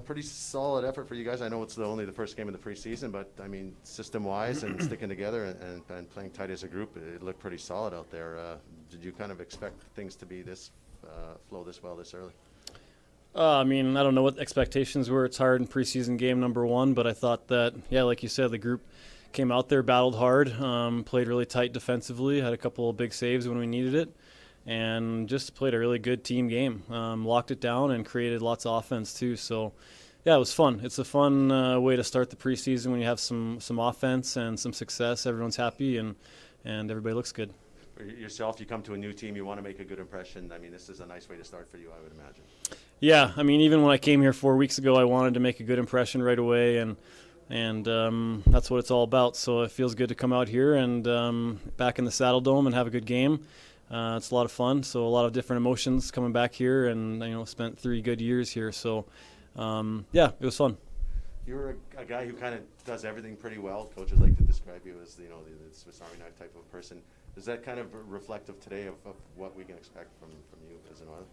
pretty solid effort for you guys. I know it's the, only the first game of the preseason, but I mean, system-wise and sticking together and, and, and, playing tight as a group, it looked pretty solid out there. Uh, did you kind of expect things to be this uh, flow this well this early? Uh, I mean, I don't know what expectations were. It's hard in preseason game number one, but I thought that, yeah, like you said, the group came out there, battled hard, um, played really tight defensively, had a couple of big saves when we needed it, and just played a really good team game. Um, locked it down and created lots of offense too. So, yeah, it was fun. It's a fun uh, way to start the preseason when you have some some offense and some success. Everyone's happy and and everybody looks good yourself, you come to a new team, you want to make a good impression. I mean, this is a nice way to start for you, I would imagine. Yeah, I mean, even when I came here four weeks ago, I wanted to make a good impression right away, and and um, that's what it's all about. So it feels good to come out here and um, back in the Saddledome and have a good game. Uh, it's a lot of fun. So a lot of different emotions coming back here, and you know, spent three good years here. So um, yeah, it was fun. You're a, a guy who kind of does everything pretty well. Coaches like to describe you as you know the, the Swiss Army knife type of person. Is that kind of reflective today of, of what we can expect from, from you as an Oiler?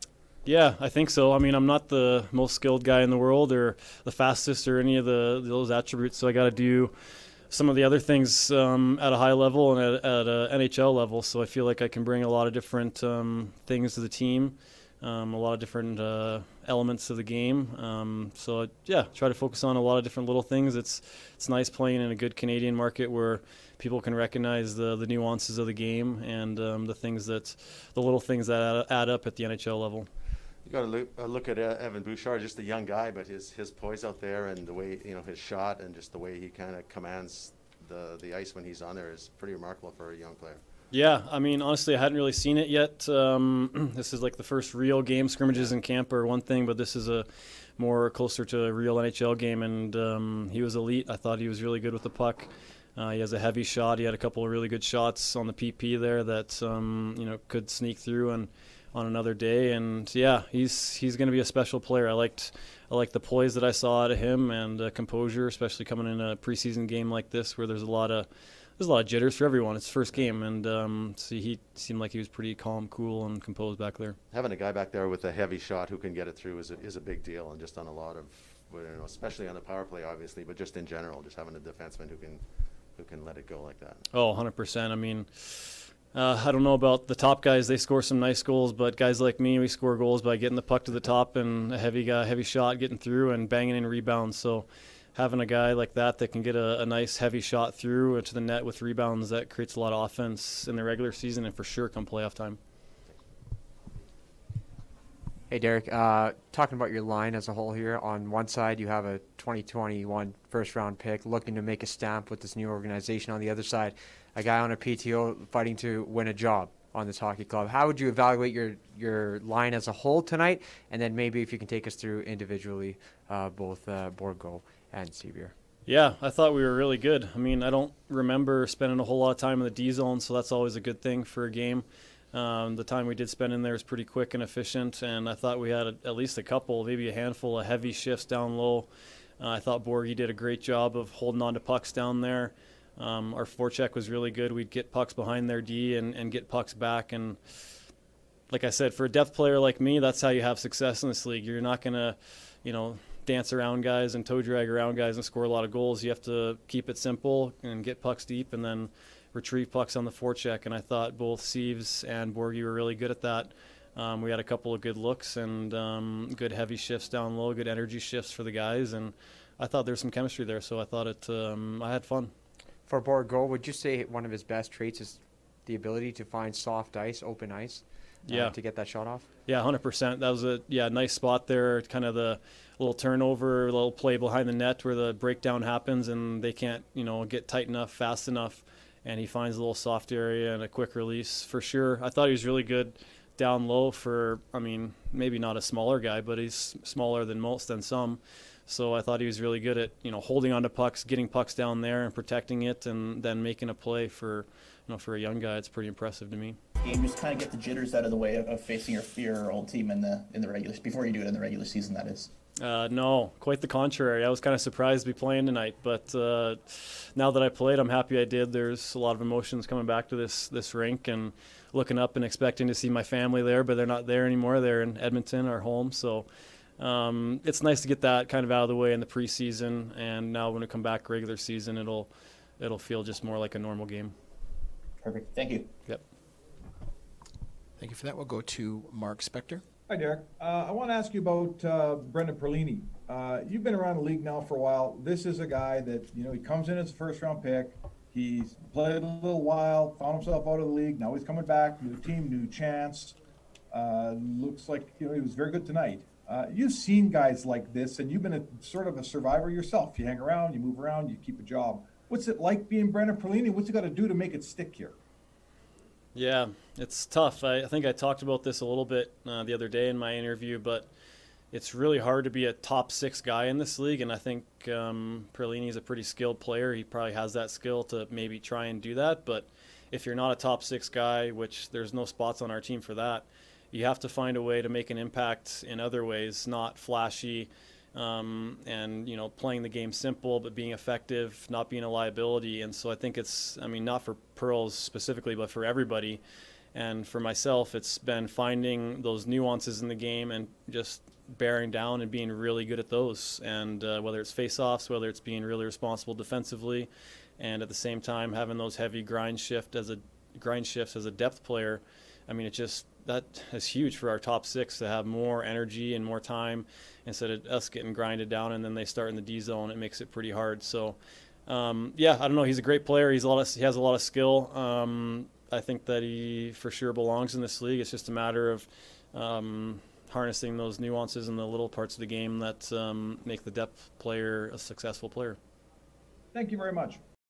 Yeah, I think so. I mean, I'm not the most skilled guy in the world or the fastest or any of the those attributes, so I got to do some of the other things um, at a high level and at, at a NHL level. So I feel like I can bring a lot of different um, things to the team, um, a lot of different uh, elements of the game. Um, so yeah, try to focus on a lot of different little things. It's it's nice playing in a good Canadian market where people can recognize the the nuances of the game and um, the things that the little things that add up at the NHL level. You got to look, uh, look at uh, Evan Bouchard, just a young guy, but his his poise out there and the way you know his shot and just the way he kind of commands the the ice when he's on there is pretty remarkable for a young player. Yeah, I mean, honestly, I hadn't really seen it yet. Um, this is like the first real game. Scrimmages in camp are one thing, but this is a more closer to a real NHL game, and um, he was elite. I thought he was really good with the puck. Uh, he has a heavy shot. He had a couple of really good shots on the PP there that um, you know could sneak through and on another day. And yeah, he's he's going to be a special player. I liked I liked the poise that I saw out of him and uh, composure, especially coming in a preseason game like this where there's a lot of there's a lot of jitters for everyone. It's first game, and um, so he seemed like he was pretty calm, cool, and composed back there. Having a guy back there with a heavy shot who can get it through is a, is a big deal, and just on a lot of, you know, especially on the power play, obviously, but just in general, just having a defenseman who can who can let it go like that. Oh, 100%. I mean, uh, I don't know about the top guys; they score some nice goals, but guys like me, we score goals by getting the puck to the top and a heavy guy, heavy shot, getting through and banging in rebounds. So, having a guy like that that can get a, a nice heavy shot through to the net with rebounds that creates a lot of offense in the regular season and for sure come playoff time. Hey, Derek. Uh, talking about your line as a whole here, on one side you have a 2021 first round pick looking to make a stamp with this new organization. On the other side, a guy on a PTO fighting to win a job on this hockey club. How would you evaluate your, your line as a whole tonight? And then maybe if you can take us through individually, uh, both uh, Bourgault and Sceviour. Yeah, I thought we were really good. I mean, I don't remember spending a whole lot of time in the D zone, so that's always a good thing for a game. Um, the time we did spend in there was pretty quick and efficient, and I thought we had a, at least a couple, maybe a handful of heavy shifts down low. Uh, I thought Borgie did a great job of holding on to pucks down there. Um, our forecheck was really good. We'd get pucks behind their D and, and get pucks back. And like I said, for a depth player like me, that's how you have success in this league. You're not going to, you know, dance around guys and toe drag around guys and score a lot of goals. You have to keep it simple and get pucks deep and then – retrieve pucks on the forecheck, and I thought both Sieves and Borgie were really good at that. Um, we had a couple of good looks and um, good heavy shifts down low, good energy shifts for the guys, and I thought there was some chemistry there. So I thought it. Um, I had fun. For Bourgault, would you say one of his best traits is the ability to find soft ice, open ice, uh, yeah. to get that shot off? Yeah, hundred percent. That was a yeah nice spot there. Kind of the little turnover, little play behind the net where the breakdown happens, and they can't you know get tight enough, fast enough and he finds a little soft area and a quick release for sure. I thought he was really good down low for, I mean, maybe not a smaller guy, but he's smaller than most and some. So I thought he was really good at, you know, holding onto pucks, getting pucks down there and protecting it and then making a play for, you know, for a young guy. It's pretty impressive to me. Game just kind of get the jitters out of the way of, of facing your, your old team in the in the regular before you do it in the regular season. That is. Uh, no, quite the contrary. I was kind of surprised to be playing tonight, but uh, now that I played, I'm happy I did. There's a lot of emotions coming back to this this rink and looking up and expecting to see my family there, but they're not there anymore. They're in Edmonton, our home. So um, it's nice to get that kind of out of the way in the preseason, and now when we come back regular season, it'll it'll feel just more like a normal game. Perfect. Thank you. Yep. Thank you for that. We'll go to Mark Spector. Hi, Derek. Uh, I want to ask you about uh, Brendan Perlini. Uh, you've been around the league now for a while. This is a guy that, you know, he comes in as a first round pick. He's played a little while, found himself out of the league. Now he's coming back, new team, new chance. Uh, looks like, you know, he was very good tonight. Uh, you've seen guys like this, and you've been a, sort of a survivor yourself. You hang around, you move around, you keep a job. What's it like being Brendan Perlini? What's he got to do to make it stick here? Yeah, it's tough. I, I think I talked about this a little bit uh, the other day in my interview, but it's really hard to be a top six guy in this league. And I think um, Perlini is a pretty skilled player. He probably has that skill to maybe try and do that. But if you're not a top six guy, which there's no spots on our team for that, you have to find a way to make an impact in other ways, not flashy. Um, and you know playing the game simple but being effective, not being a liability. And so I think it's I mean not for Pearls specifically, but for everybody. And for myself, it's been finding those nuances in the game and just bearing down and being really good at those. And uh, whether it's face-offs, whether it's being really responsible defensively, and at the same time having those heavy grind shift as a grind shifts as a depth player. I mean, it just that is huge for our top six to have more energy and more time instead of us getting grinded down and then they start in the D zone. It makes it pretty hard. So, um, yeah, I don't know. He's a great player. He's a lot of, he has a lot of skill. Um, I think that he for sure belongs in this league. It's just a matter of um, harnessing those nuances and the little parts of the game that um, make the depth player a successful player. Thank you very much.